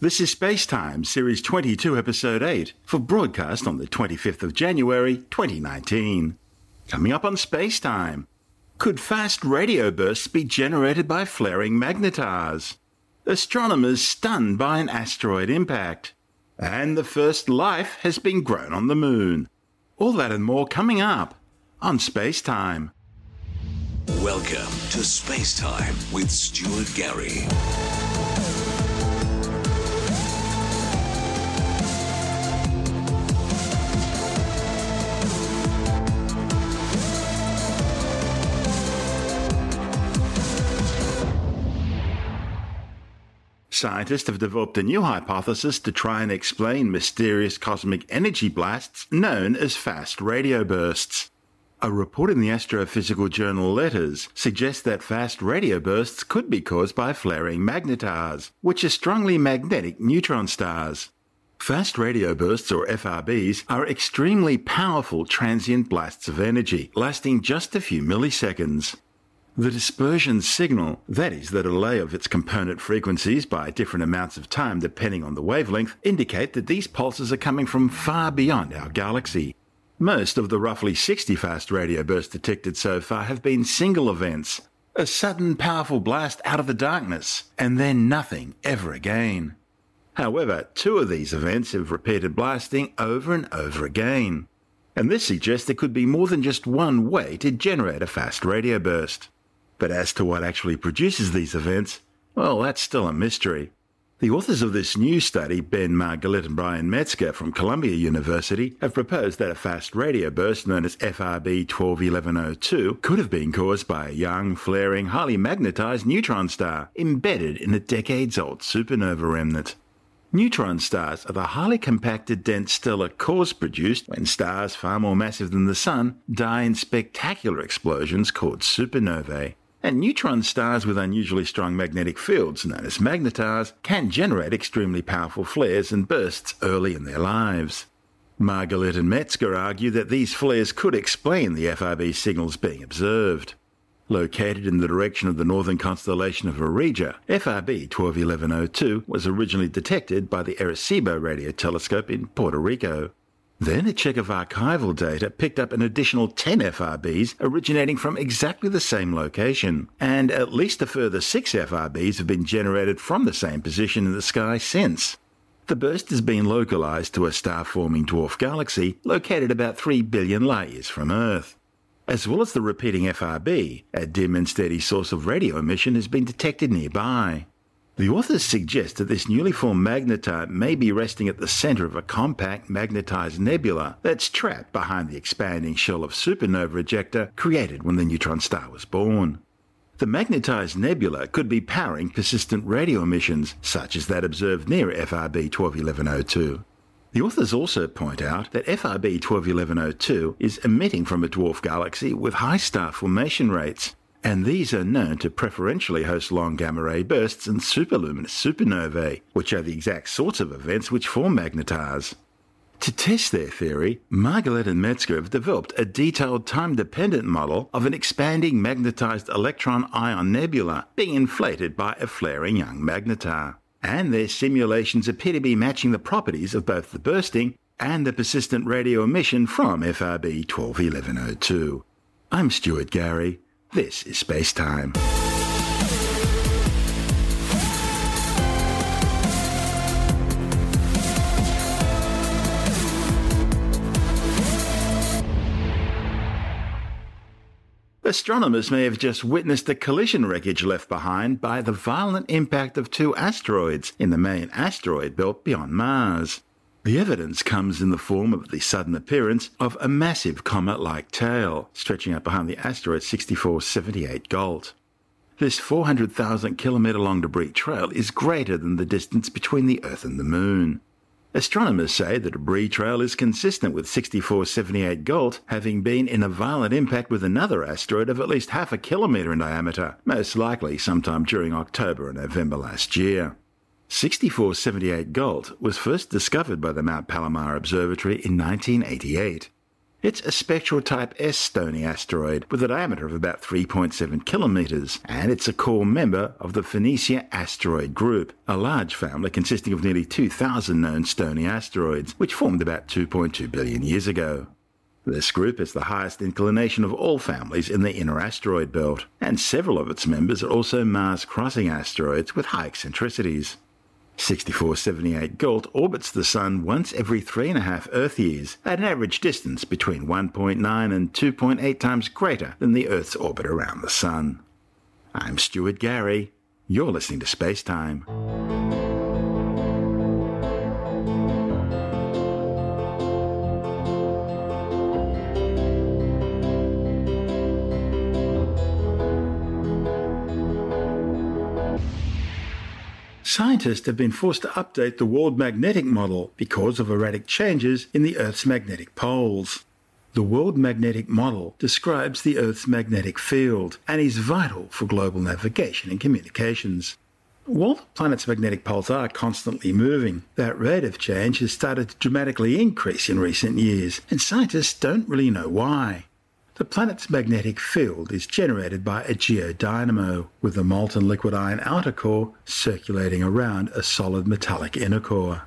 This is Spacetime, Series 22, Episode 8, for broadcast on the 25th of January 2019. Coming up on Spacetime. Could fast radio bursts be generated by flaring magnetars? Astronomers stunned by an asteroid impact. And the first life has been grown on the moon. All that and more coming up on Spacetime. Welcome to Spacetime with Stuart Gary. Scientists have developed a new hypothesis to try and explain mysterious cosmic energy blasts known as fast radio bursts. A report in the astrophysical journal Letters suggests that fast radio bursts could be caused by flaring magnetars, which are strongly magnetic neutron stars. Fast radio bursts, or FRBs, are extremely powerful transient blasts of energy, lasting just a few milliseconds. The dispersion signal, that is, the delay of its component frequencies by different amounts of time depending on the wavelength, indicate that these pulses are coming from far beyond our galaxy. Most of the roughly 60 fast radio bursts detected so far have been single events, a sudden powerful blast out of the darkness, and then nothing ever again. However, two of these events have repeated blasting over and over again. And this suggests there could be more than just one way to generate a fast radio burst. But as to what actually produces these events, well, that's still a mystery. The authors of this new study, Ben Margalit and Brian Metzger from Columbia University, have proposed that a fast radio burst known as FRB 121102 could have been caused by a young, flaring, highly magnetized neutron star embedded in a decades old supernova remnant. Neutron stars are the highly compacted, dense stellar cores produced when stars far more massive than the Sun die in spectacular explosions called supernovae. And neutron stars with unusually strong magnetic fields, known as magnetars, can generate extremely powerful flares and bursts early in their lives. Margalit and Metzger argue that these flares could explain the FRB signals being observed. Located in the direction of the northern constellation of Auriga, FRB 121102 was originally detected by the Arecibo radio telescope in Puerto Rico. Then a check of archival data picked up an additional 10 FRBs originating from exactly the same location, and at least a further 6 FRBs have been generated from the same position in the sky since. The burst has been localized to a star forming dwarf galaxy located about 3 billion light years from Earth. As well as the repeating FRB, a dim and steady source of radio emission has been detected nearby. The authors suggest that this newly formed magnetar may be resting at the center of a compact magnetized nebula that's trapped behind the expanding shell of supernova ejecta created when the neutron star was born. The magnetized nebula could be powering persistent radio emissions, such as that observed near FRB 121102. The authors also point out that FRB 121102 is emitting from a dwarf galaxy with high star formation rates, and these are known to preferentially host long gamma ray bursts and superluminous supernovae, which are the exact sorts of events which form magnetars. To test their theory, Margalit and Metzger have developed a detailed time dependent model of an expanding magnetized electron ion nebula being inflated by a flaring young magnetar. And their simulations appear to be matching the properties of both the bursting and the persistent radio emission from FRB 121102. I'm Stuart Gary. This is Space Time. Astronomers may have just witnessed the collision wreckage left behind by the violent impact of two asteroids in the main asteroid belt beyond Mars. The evidence comes in the form of the sudden appearance of a massive comet like tail stretching out behind the asteroid 6478 Gault. This 400,000 kilometre long debris trail is greater than the distance between the Earth and the Moon. Astronomers say the debris trail is consistent with 6478 Gault having been in a violent impact with another asteroid of at least half a kilometre in diameter, most likely sometime during October and November last year. 6478 Gault was first discovered by the Mount Palomar Observatory in 1988. It's a spectral type S stony asteroid with a diameter of about 3.7 kilometres, and it's a core member of the Phocaea asteroid group, a large family consisting of nearly 2,000 known stony asteroids, which formed about 2.2 billion years ago. This group has the highest inclination of all families in the inner asteroid belt, and several of its members are also Mars crossing asteroids with high eccentricities. 6478 Gault orbits the Sun once every three and a half Earth years at an average distance between 1.9 and 2.8 times greater than the Earth's orbit around the Sun. I'm Stuart Gary. You're listening to Space Time. Scientists have been forced to update the world magnetic model because of erratic changes in the Earth's magnetic poles. The World Magnetic Model describes the Earth's magnetic field and is vital for global navigation and communications. While the planet's magnetic poles are constantly moving, that rate of change has started to dramatically increase in recent years, and scientists don't really know why. The planet's magnetic field is generated by a geodynamo, with a molten liquid iron outer core circulating around a solid metallic inner core.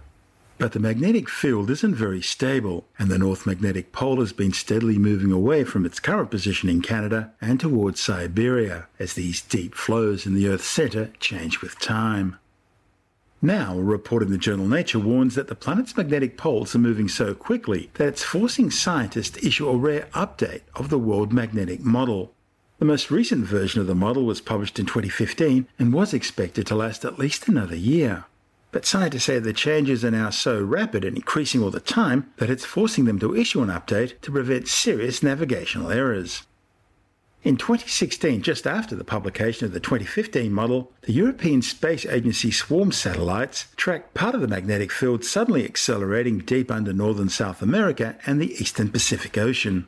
But the magnetic field isn't very stable, and the North Magnetic Pole has been steadily moving away from its current position in Canada and towards Siberia as these deep flows in the Earth's centre change with time. Now, a report in the journal Nature warns that the planet's magnetic poles are moving so quickly that it's forcing scientists to issue a rare update of the World Magnetic Model. The most recent version of the model was published in 2015 and was expected to last at least another year. But scientists say the changes are now so rapid and increasing all the time that it's forcing them to issue an update to prevent serious navigational errors. In 2016, just after the publication of the 2015 model, the European Space Agency swarm satellites tracked part of the magnetic field suddenly accelerating deep under northern South America and the eastern Pacific Ocean.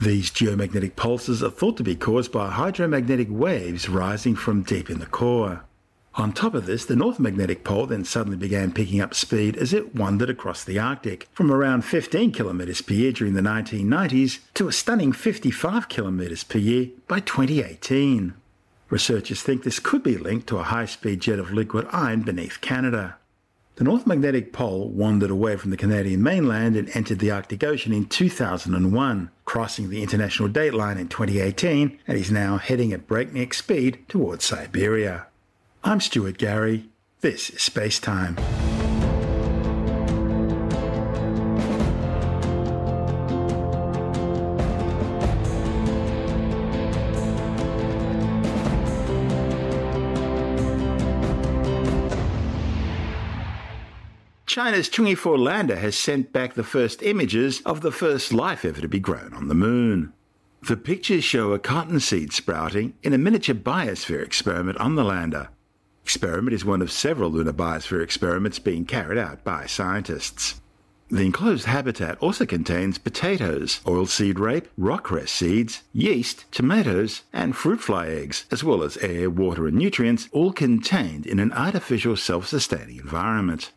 These geomagnetic pulses are thought to be caused by hydromagnetic waves rising from deep in the core. On top of this, the North Magnetic Pole then suddenly began picking up speed as it wandered across the Arctic, from around 15 kilometres per year during the 1990s to a stunning 55 kilometres per year by 2018. Researchers think this could be linked to a high speed jet of liquid iron beneath Canada. The North Magnetic Pole wandered away from the Canadian mainland and entered the Arctic Ocean in 2001, crossing the international dateline in 2018, and is now heading at breakneck speed towards Siberia. I'm Stuart Gary. This is Space Time. China's Chang'e 4 lander has sent back the first images of the first life ever to be grown on the moon. The pictures show a cottonseed sprouting in a miniature biosphere experiment on the lander experiment is one of several lunar biosphere experiments being carried out by scientists. The enclosed habitat also contains potatoes, oilseed rape, rockcress seeds, yeast, tomatoes, and fruit fly eggs, as well as air, water, and nutrients, all contained in an artificial self sustaining environment.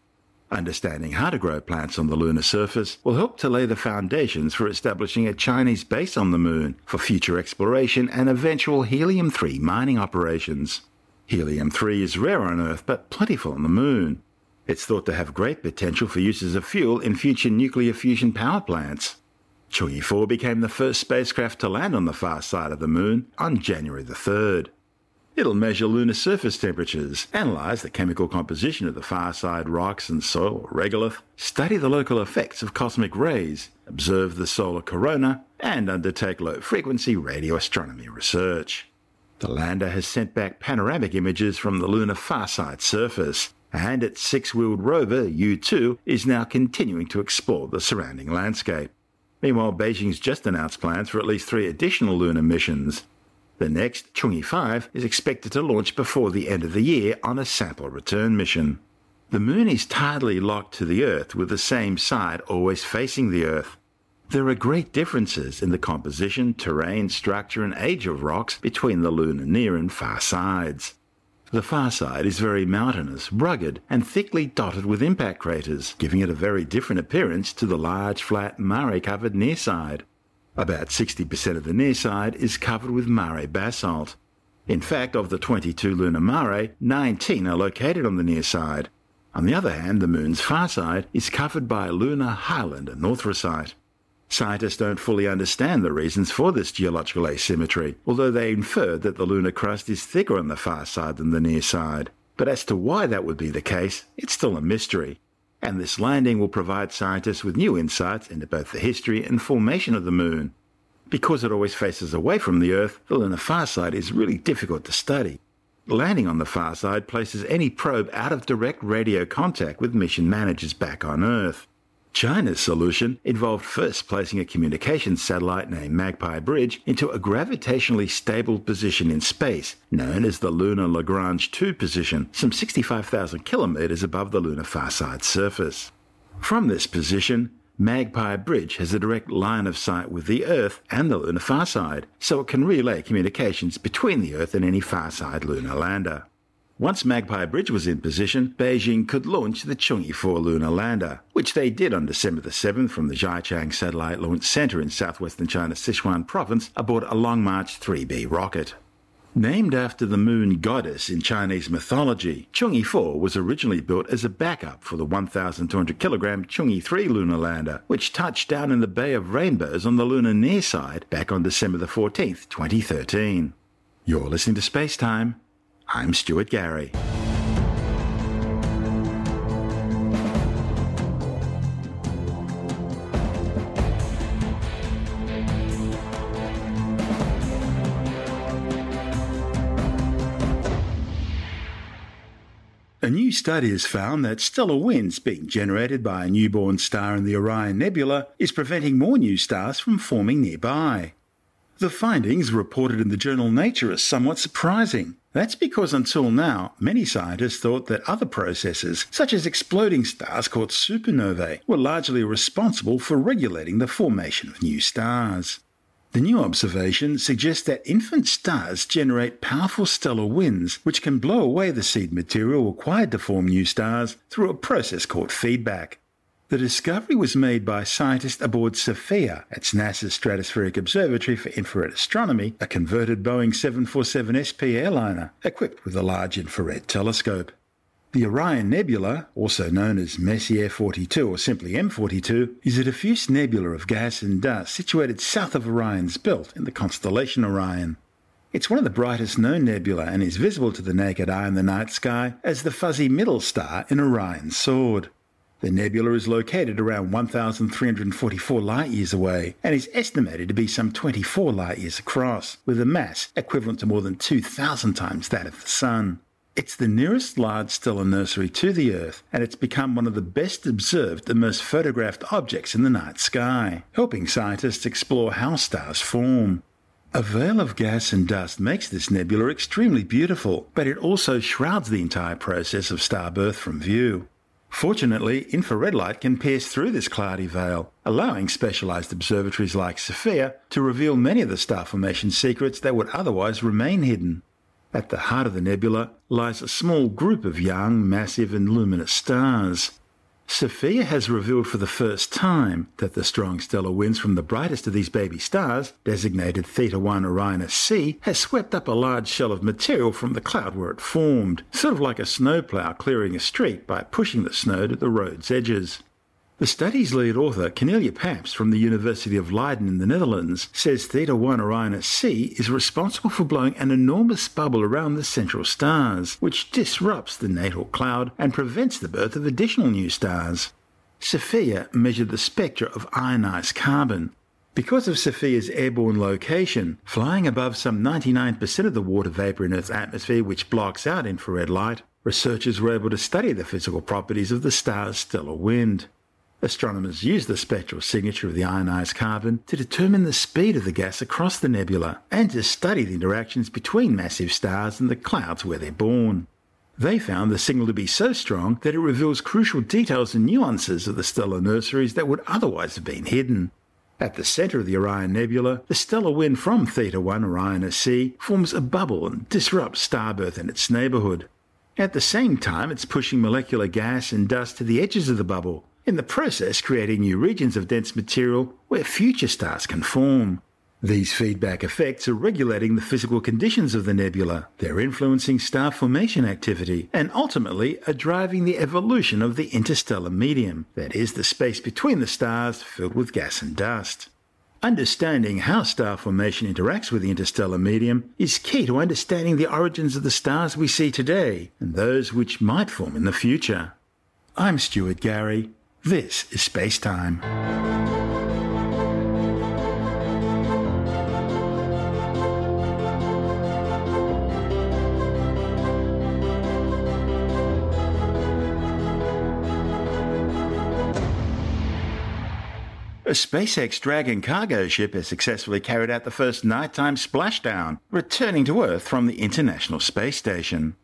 Understanding how to grow plants on the lunar surface will help to lay the foundations for establishing a Chinese base on the moon for future exploration and eventual helium 3 mining operations. Helium 3 is rare on Earth but plentiful on the Moon. It's thought to have great potential for use as a fuel in future nuclear fusion power plants. Chang'e 4 became the first spacecraft to land on the far side of the Moon on January the 3rd. It'll measure lunar surface temperatures, analyse the chemical composition of the far side rocks and soil or regolith, study the local effects of cosmic rays, observe the solar corona, and undertake low frequency radio astronomy research. The lander has sent back panoramic images from the lunar far side surface, and its six wheeled rover, Yutu, is now continuing to explore the surrounding landscape. Meanwhile, Beijing's just announced plans for at least three additional lunar missions. The next, Chang'e 5, is expected to launch before the end of the year on a sample return mission. The moon is tidally locked to the Earth with the same side always facing the Earth. There are great differences in the composition, terrain, structure, and age of rocks between the lunar near and far sides. The far side is very mountainous, rugged, and thickly dotted with impact craters, giving it a very different appearance to the large, flat, mare covered near side. About 60% of the near side is covered with mare basalt. In fact, of the 22 lunar mare, 19 are located on the near side. On the other hand, the moon's far side is covered by lunar highland anorthosite. Scientists don't fully understand the reasons for this geological asymmetry, although they infer that the lunar crust is thicker on the far side than the near side. But as to why that would be the case, it's still a mystery. And this landing will provide scientists with new insights into both the history and formation of the moon. Because it always faces away from the Earth, the lunar far side is really difficult to study. Landing on the far side places any probe out of direct radio contact with mission managers back on Earth. China's solution involved first placing a communications satellite named Magpie Bridge into a gravitationally stable position in space, known as the Lunar Lagrange 2 position, some 65,000 kilometers above the lunar far side surface. From this position, Magpie Bridge has a direct line of sight with the Earth and the lunar far side, so it can relay communications between the Earth and any far side lunar lander. Once Magpie Bridge was in position, Beijing could launch the Chang'e 4 lunar lander, which they did on December the 7th from the Xichang Satellite Launch Center in southwestern China's Sichuan province aboard a Long March 3B rocket. Named after the moon goddess in Chinese mythology, Chang'e 4 was originally built as a backup for the 1,200 kilogram Chang'e 3 lunar lander, which touched down in the Bay of Rainbows on the lunar near side back on December the 14th, 2013. You're listening to Space Time. I'm Stuart Gary. A new study has found that stellar winds being generated by a newborn star in the Orion Nebula is preventing more new stars from forming nearby. The findings reported in the journal Nature are somewhat surprising. That's because until now, many scientists thought that other processes, such as exploding stars called supernovae, were largely responsible for regulating the formation of new stars. The new observation suggests that infant stars generate powerful stellar winds which can blow away the seed material required to form new stars through a process called feedback. The discovery was made by scientists aboard SOFIA at NASA's Stratospheric Observatory for Infrared Astronomy, a converted Boeing 747 SP airliner equipped with a large infrared telescope. The Orion Nebula, also known as Messier 42 or simply M42, is a diffuse nebula of gas and dust situated south of Orion's belt in the constellation Orion. It's one of the brightest known nebula and is visible to the naked eye in the night sky as the fuzzy middle star in Orion's sword. The nebula is located around 1,344 light years away and is estimated to be some 24 light years across, with a mass equivalent to more than 2,000 times that of the Sun. It's the nearest large stellar nursery to the Earth, and it's become one of the best observed and most photographed objects in the night sky, helping scientists explore how stars form. A veil of gas and dust makes this nebula extremely beautiful, but it also shrouds the entire process of star birth from view. Fortunately, infrared light can pierce through this cloudy veil, allowing specialized observatories like SOFIA to reveal many of the star formation secrets that would otherwise remain hidden. At the heart of the nebula lies a small group of young, massive, and luminous stars. SOFIA has revealed for the first time that the strong stellar winds from the brightest of these baby stars, designated Theta 1 Orionis C, has swept up a large shell of material from the cloud where it formed, sort of like a snowplow clearing a street by pushing the snow to the road's edges. The study's lead author, Cornelia Pabst from the University of Leiden in the Netherlands, says Theta 1 Orionis C is responsible for blowing an enormous bubble around the central stars, which disrupts the natal cloud and prevents the birth of additional new stars. SOFIA measured the spectra of ionized carbon. Because of SOFIA's airborne location, flying above some 99% of the water vapor in Earth's atmosphere which blocks out infrared light, researchers were able to study the physical properties of the star's stellar wind. Astronomers use the spectral signature of the ionized carbon to determine the speed of the gas across the nebula and to study the interactions between massive stars and the clouds where they're born. They found the signal to be so strong that it reveals crucial details and nuances of the stellar nurseries that would otherwise have been hidden. At the center of the Orion Nebula, the stellar wind from Theta 1 Orionis C forms a bubble and disrupts starbirth in its neighborhood. At the same time, it's pushing molecular gas and dust to the edges of the bubble, in the process creating new regions of dense material where future stars can form. These feedback effects are regulating the physical conditions of the nebula. They're influencing star formation activity and ultimately are driving the evolution of the interstellar medium, that is, the space between the stars filled with gas and dust. Understanding how star formation interacts with the interstellar medium is key to understanding the origins of the stars we see today and those which might form in the future. I'm Stuart Gary. This is Space Time. A SpaceX Dragon cargo ship has successfully carried out the first nighttime splashdown, returning to Earth from the International Space Station.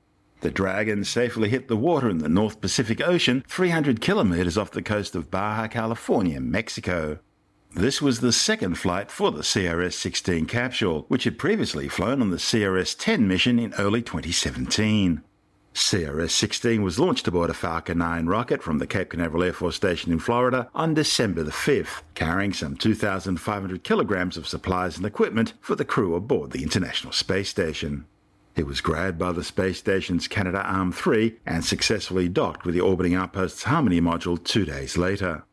The Dragon safely hit the water in the North Pacific Ocean, 300 kilometers off the coast of Baja California, Mexico. This was the second flight for the CRS 16 capsule, which had previously flown on the CRS 10 mission in early 2017. CRS 16 was launched aboard a Falcon 9 rocket from the Cape Canaveral Air Force Station in Florida on December the 5th, carrying some 2,500 kilograms of supplies and equipment for the crew aboard the International Space Station. It was grabbed by the space station's Canada Arm 3 and successfully docked with the orbiting outpost's Harmony module two days later.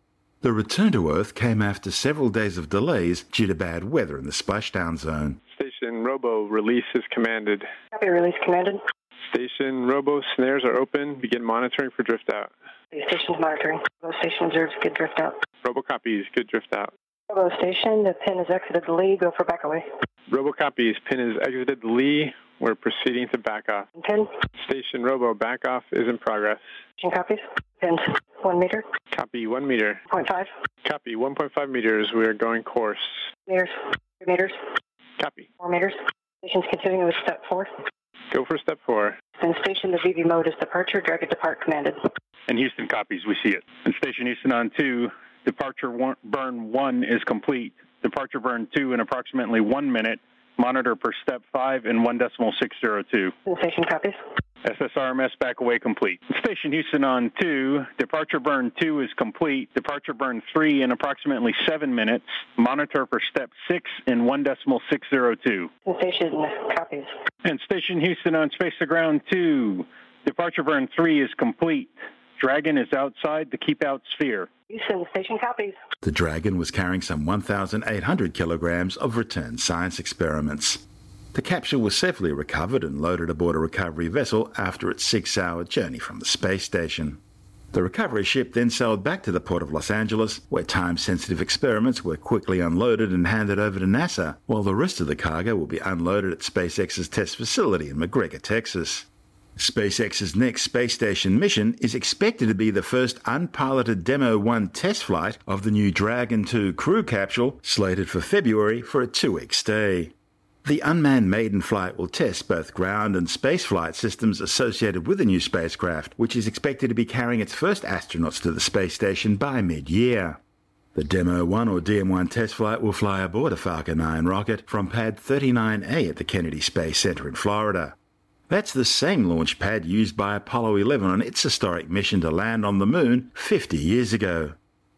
The return to Earth came after several days of delays due to bad weather in the splashdown zone. Station Robo release is commanded. Copy release commanded. Station Robo snares are open. Begin monitoring for drift out. Station's monitoring. Robo station observes good drift out. Robo copies. Good drift out. Robo station, the pin has exited the lee. Go for back away. Robo copies. Pin has exited the lee. We're proceeding to back off. Pin. Station Robo back off is in progress. Station copies. Pins. One meter. Copy. One meter. Point five. Copy. 1.5 meters. We are going course. Meters. Three meters. Copy. Four meters. Station's continuing with step four. Go for step four. And station, the VV mode is departure. Dragon depart commanded. And Houston copies. We see it. And station Houston on two. Departure one, burn one is complete. Departure burn two in approximately one minute. Monitor per step five in one decimal six zero two. Station copies. SSRMS back away complete. Station Houston on two. Departure burn two is complete. Departure burn three in approximately seven minutes. Monitor for step six in one decimal six zero two. Station copies. And Station Houston on space to ground two. Departure burn three is complete. Dragon is outside the keep out sphere. Houston, station copies. The Dragon was carrying some 1,800 kilograms of returned science experiments. The capsule was safely recovered and loaded aboard a recovery vessel after its six hour journey from the space station. The recovery ship then sailed back to the port of Los Angeles, where time sensitive experiments were quickly unloaded and handed over to NASA, while the rest of the cargo will be unloaded at SpaceX's test facility in McGregor, Texas. SpaceX's next space station mission is expected to be the first unpiloted Demo 1 test flight of the new Dragon 2 crew capsule, slated for February for a two week stay. The unmanned maiden flight will test both ground and space flight systems associated with the new spacecraft, which is expected to be carrying its first astronauts to the space station by mid year. The Demo 1 or DM1 test flight will fly aboard a Falcon 9 rocket from Pad 39A at the Kennedy Space Center in Florida. That's the same launch pad used by Apollo 11 on its historic mission to land on the moon 50 years ago.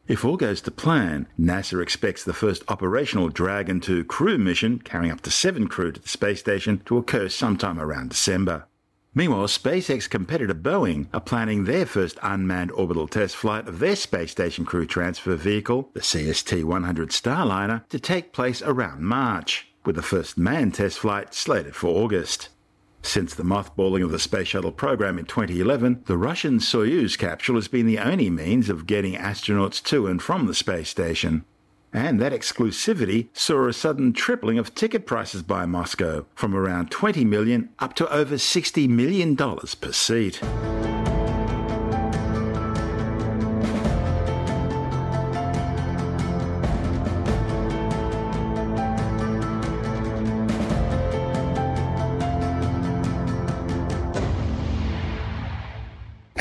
If all goes to plan, NASA expects the first operational Dragon 2 crew mission, carrying up to seven crew to the space station, to occur sometime around December. Meanwhile, SpaceX competitor Boeing are planning their first unmanned orbital test flight of their space station crew transfer vehicle, the CST 100 Starliner, to take place around March, with the first manned test flight slated for August. Since the mothballing of the Space Shuttle program in 2011, the Russian Soyuz capsule has been the only means of getting astronauts to and from the space station. And that exclusivity saw a sudden tripling of ticket prices by Moscow, from around 20 million up to over 60 million dollars per seat.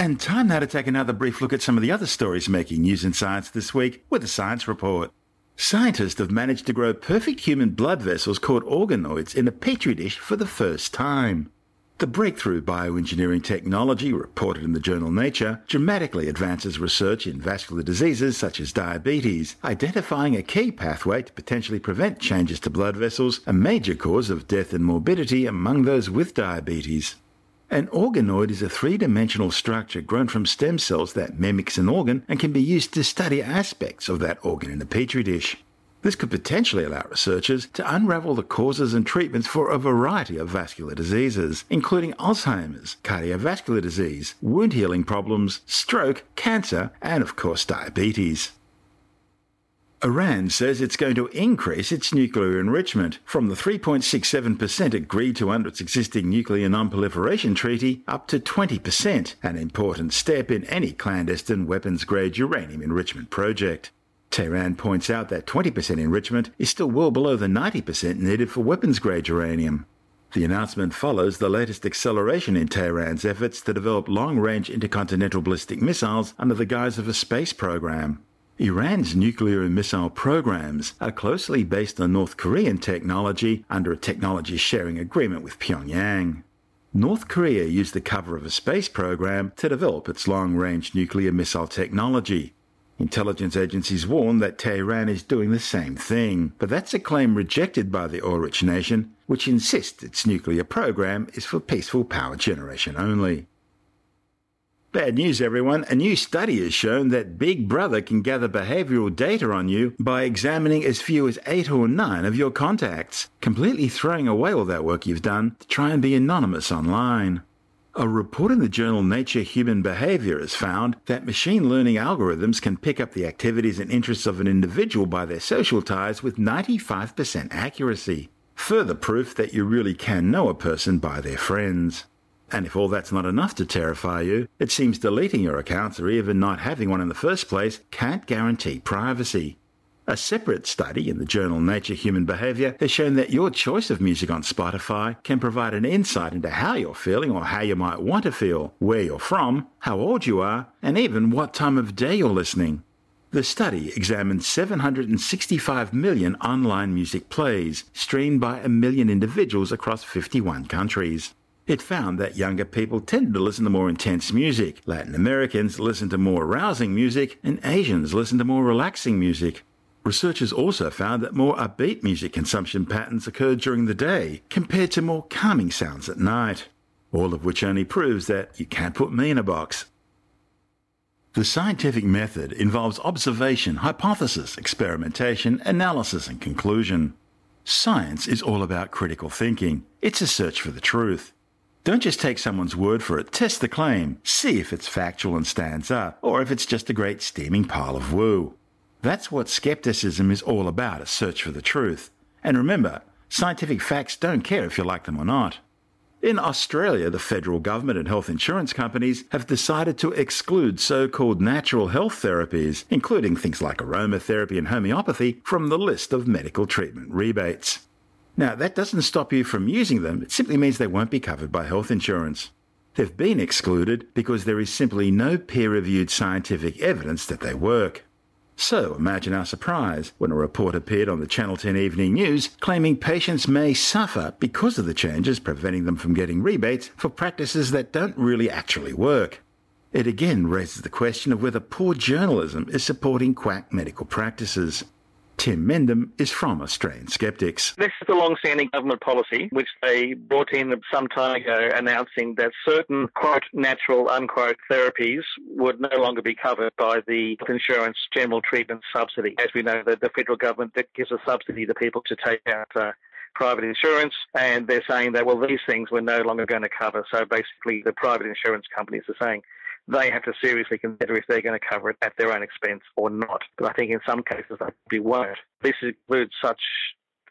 And time now to take another brief look at some of the other stories making news in science this week with a science report. Scientists have managed to grow perfect human blood vessels called organoids in a petri dish for the first time. The breakthrough bioengineering technology reported in the journal Nature dramatically advances research in vascular diseases such as diabetes, identifying a key pathway to potentially prevent changes to blood vessels, a major cause of death and morbidity among those with diabetes. An organoid is a three dimensional structure grown from stem cells that mimics an organ and can be used to study aspects of that organ in a petri dish. This could potentially allow researchers to unravel the causes and treatments for a variety of vascular diseases, including Alzheimer's, cardiovascular disease, wound healing problems, stroke, cancer, and of course diabetes. Iran says it's going to increase its nuclear enrichment from the 3.67% agreed to under its existing nuclear non-proliferation treaty up to 20%, an important step in any clandestine weapons-grade uranium enrichment project. Tehran points out that 20% enrichment is still well below the 90% needed for weapons grade uranium. The announcement follows the latest acceleration in Tehran's efforts to develop long range intercontinental ballistic missiles under the guise of a space program. Iran's nuclear and missile programs are closely based on North Korean technology under a technology sharing agreement with Pyongyang. North Korea used the cover of a space program to develop its long range nuclear missile technology, Intelligence agencies warn that Tehran is doing the same thing, but that's a claim rejected by the oil rich nation, which insists its nuclear program is for peaceful power generation only. Bad news, everyone. A new study has shown that Big Brother can gather behavioral data on you by examining as few as eight or nine of your contacts, completely throwing away all that work you've done to try and be anonymous online. A report in the journal Nature Human Behavior has found that machine learning algorithms can pick up the activities and interests of an individual by their social ties with 95% accuracy. Further proof that you really can know a person by their friends. And if all that's not enough to terrify you, it seems deleting your accounts or even not having one in the first place can't guarantee privacy. A separate study in the journal Nature Human Behavior has shown that your choice of music on Spotify can provide an insight into how you're feeling or how you might want to feel, where you're from, how old you are, and even what time of day you're listening. The study examined 765 million online music plays streamed by a million individuals across 51 countries. It found that younger people tended to listen to more intense music, Latin Americans listen to more arousing music, and Asians listen to more relaxing music. Researchers also found that more upbeat music consumption patterns occurred during the day compared to more calming sounds at night, all of which only proves that you can't put me in a box. The scientific method involves observation, hypothesis, experimentation, analysis, and conclusion. Science is all about critical thinking. It's a search for the truth. Don't just take someone's word for it. Test the claim. See if it's factual and stands up, or if it's just a great steaming pile of woo. That's what skepticism is all about a search for the truth. And remember, scientific facts don't care if you like them or not. In Australia, the federal government and health insurance companies have decided to exclude so called natural health therapies, including things like aromatherapy and homeopathy, from the list of medical treatment rebates. Now, that doesn't stop you from using them, it simply means they won't be covered by health insurance. They've been excluded because there is simply no peer reviewed scientific evidence that they work. So imagine our surprise when a report appeared on the Channel 10 Evening News claiming patients may suffer because of the changes preventing them from getting rebates for practices that don't really actually work. It again raises the question of whether poor journalism is supporting quack medical practices. Tim Mendham is from Australian Skeptics. This is the long-standing government policy, which they brought in some time ago, announcing that certain quote natural unquote therapies would no longer be covered by the insurance general treatment subsidy. As we know, that the federal government gives a subsidy to people to take out. Uh, private insurance, and they're saying that, well, these things we're no longer going to cover. So basically, the private insurance companies are saying, they have to seriously consider if they're going to cover it at their own expense or not. But I think in some cases they won't. This includes such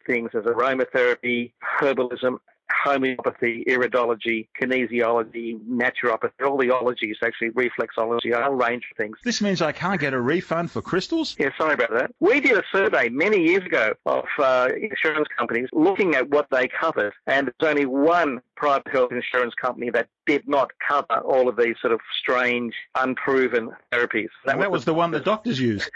things as aromatherapy, herbalism, homeopathy, iridology, kinesiology, naturopathy, all the ologies, actually reflexology, a whole range of things. This means I can't get a refund for crystals? Yeah, sorry about that. We did a survey many years ago of uh, insurance companies looking at what they covered, and there's only one private health insurance company that did not cover all of these sort of strange, unproven therapies. That, that was, was the one the doctors use.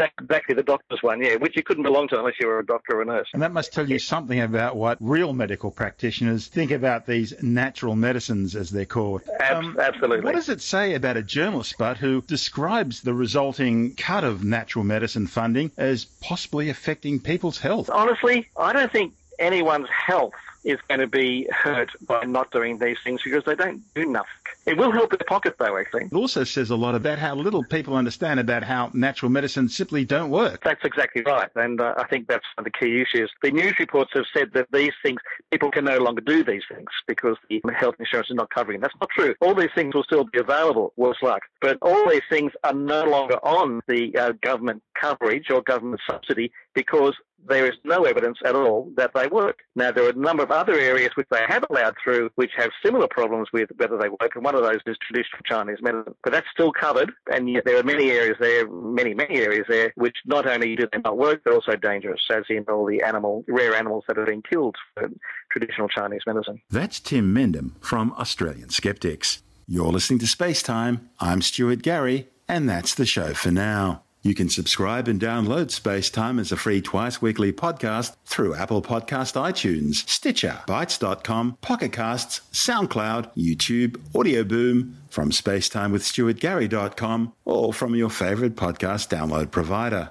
Exactly the doctor's one, yeah, which you couldn't belong to unless you were a doctor or a nurse. And that must tell you something about what real medical practitioners think about these natural medicines, as they're called. Um, absolutely. What does it say about a journalist, but who describes the resulting cut of natural medicine funding as possibly affecting people's health? Honestly, I don't think anyone's health is going to be hurt by not doing these things because they don't do nothing. It will help their pocket, though, actually. It also says a lot about how little people understand about how natural medicine simply don't work. That's exactly right. And uh, I think that's one of the key issues. The news reports have said that these things, people can no longer do these things because the health insurance is not covering. That's not true. All these things will still be available, worse luck. But all these things are no longer on the uh, government coverage or government subsidy because there is no evidence at all that they work. Now, there are a number of other areas which they have allowed through which have similar problems with whether they work, and one of those is traditional Chinese medicine. But that's still covered, and yet there are many areas there, many, many areas there, which not only do they not work, they're also dangerous, as in all the animal, rare animals that have been killed for traditional Chinese medicine. That's Tim Mendham from Australian Skeptics. You're listening to Space Time. I'm Stuart Gary, and that's the show for now. You can subscribe and download Space Time as a free twice weekly podcast through Apple Podcast iTunes, Stitcher, Bitesz.com, Pocket Casts, SoundCloud, YouTube, Audio Boom, from spacetimewithstuartgary.com, or from your favorite podcast download provider.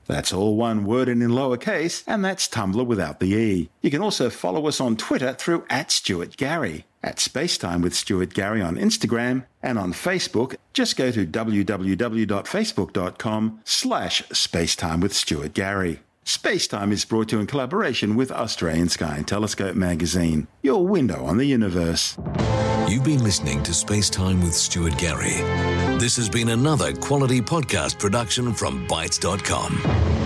That's all one word and in lowercase, and that's Tumblr without the E. You can also follow us on Twitter through at Stuart Gary, at Spacetime with Stuart Gary on Instagram, and on Facebook, just go to www.facebook.com slash spacetime with Stuart Gary. Spacetime is brought to you in collaboration with Australian Sky and Telescope magazine, your window on the universe. You've been listening to Spacetime with Stuart Gary. This has been another quality podcast production from Bitesz.com.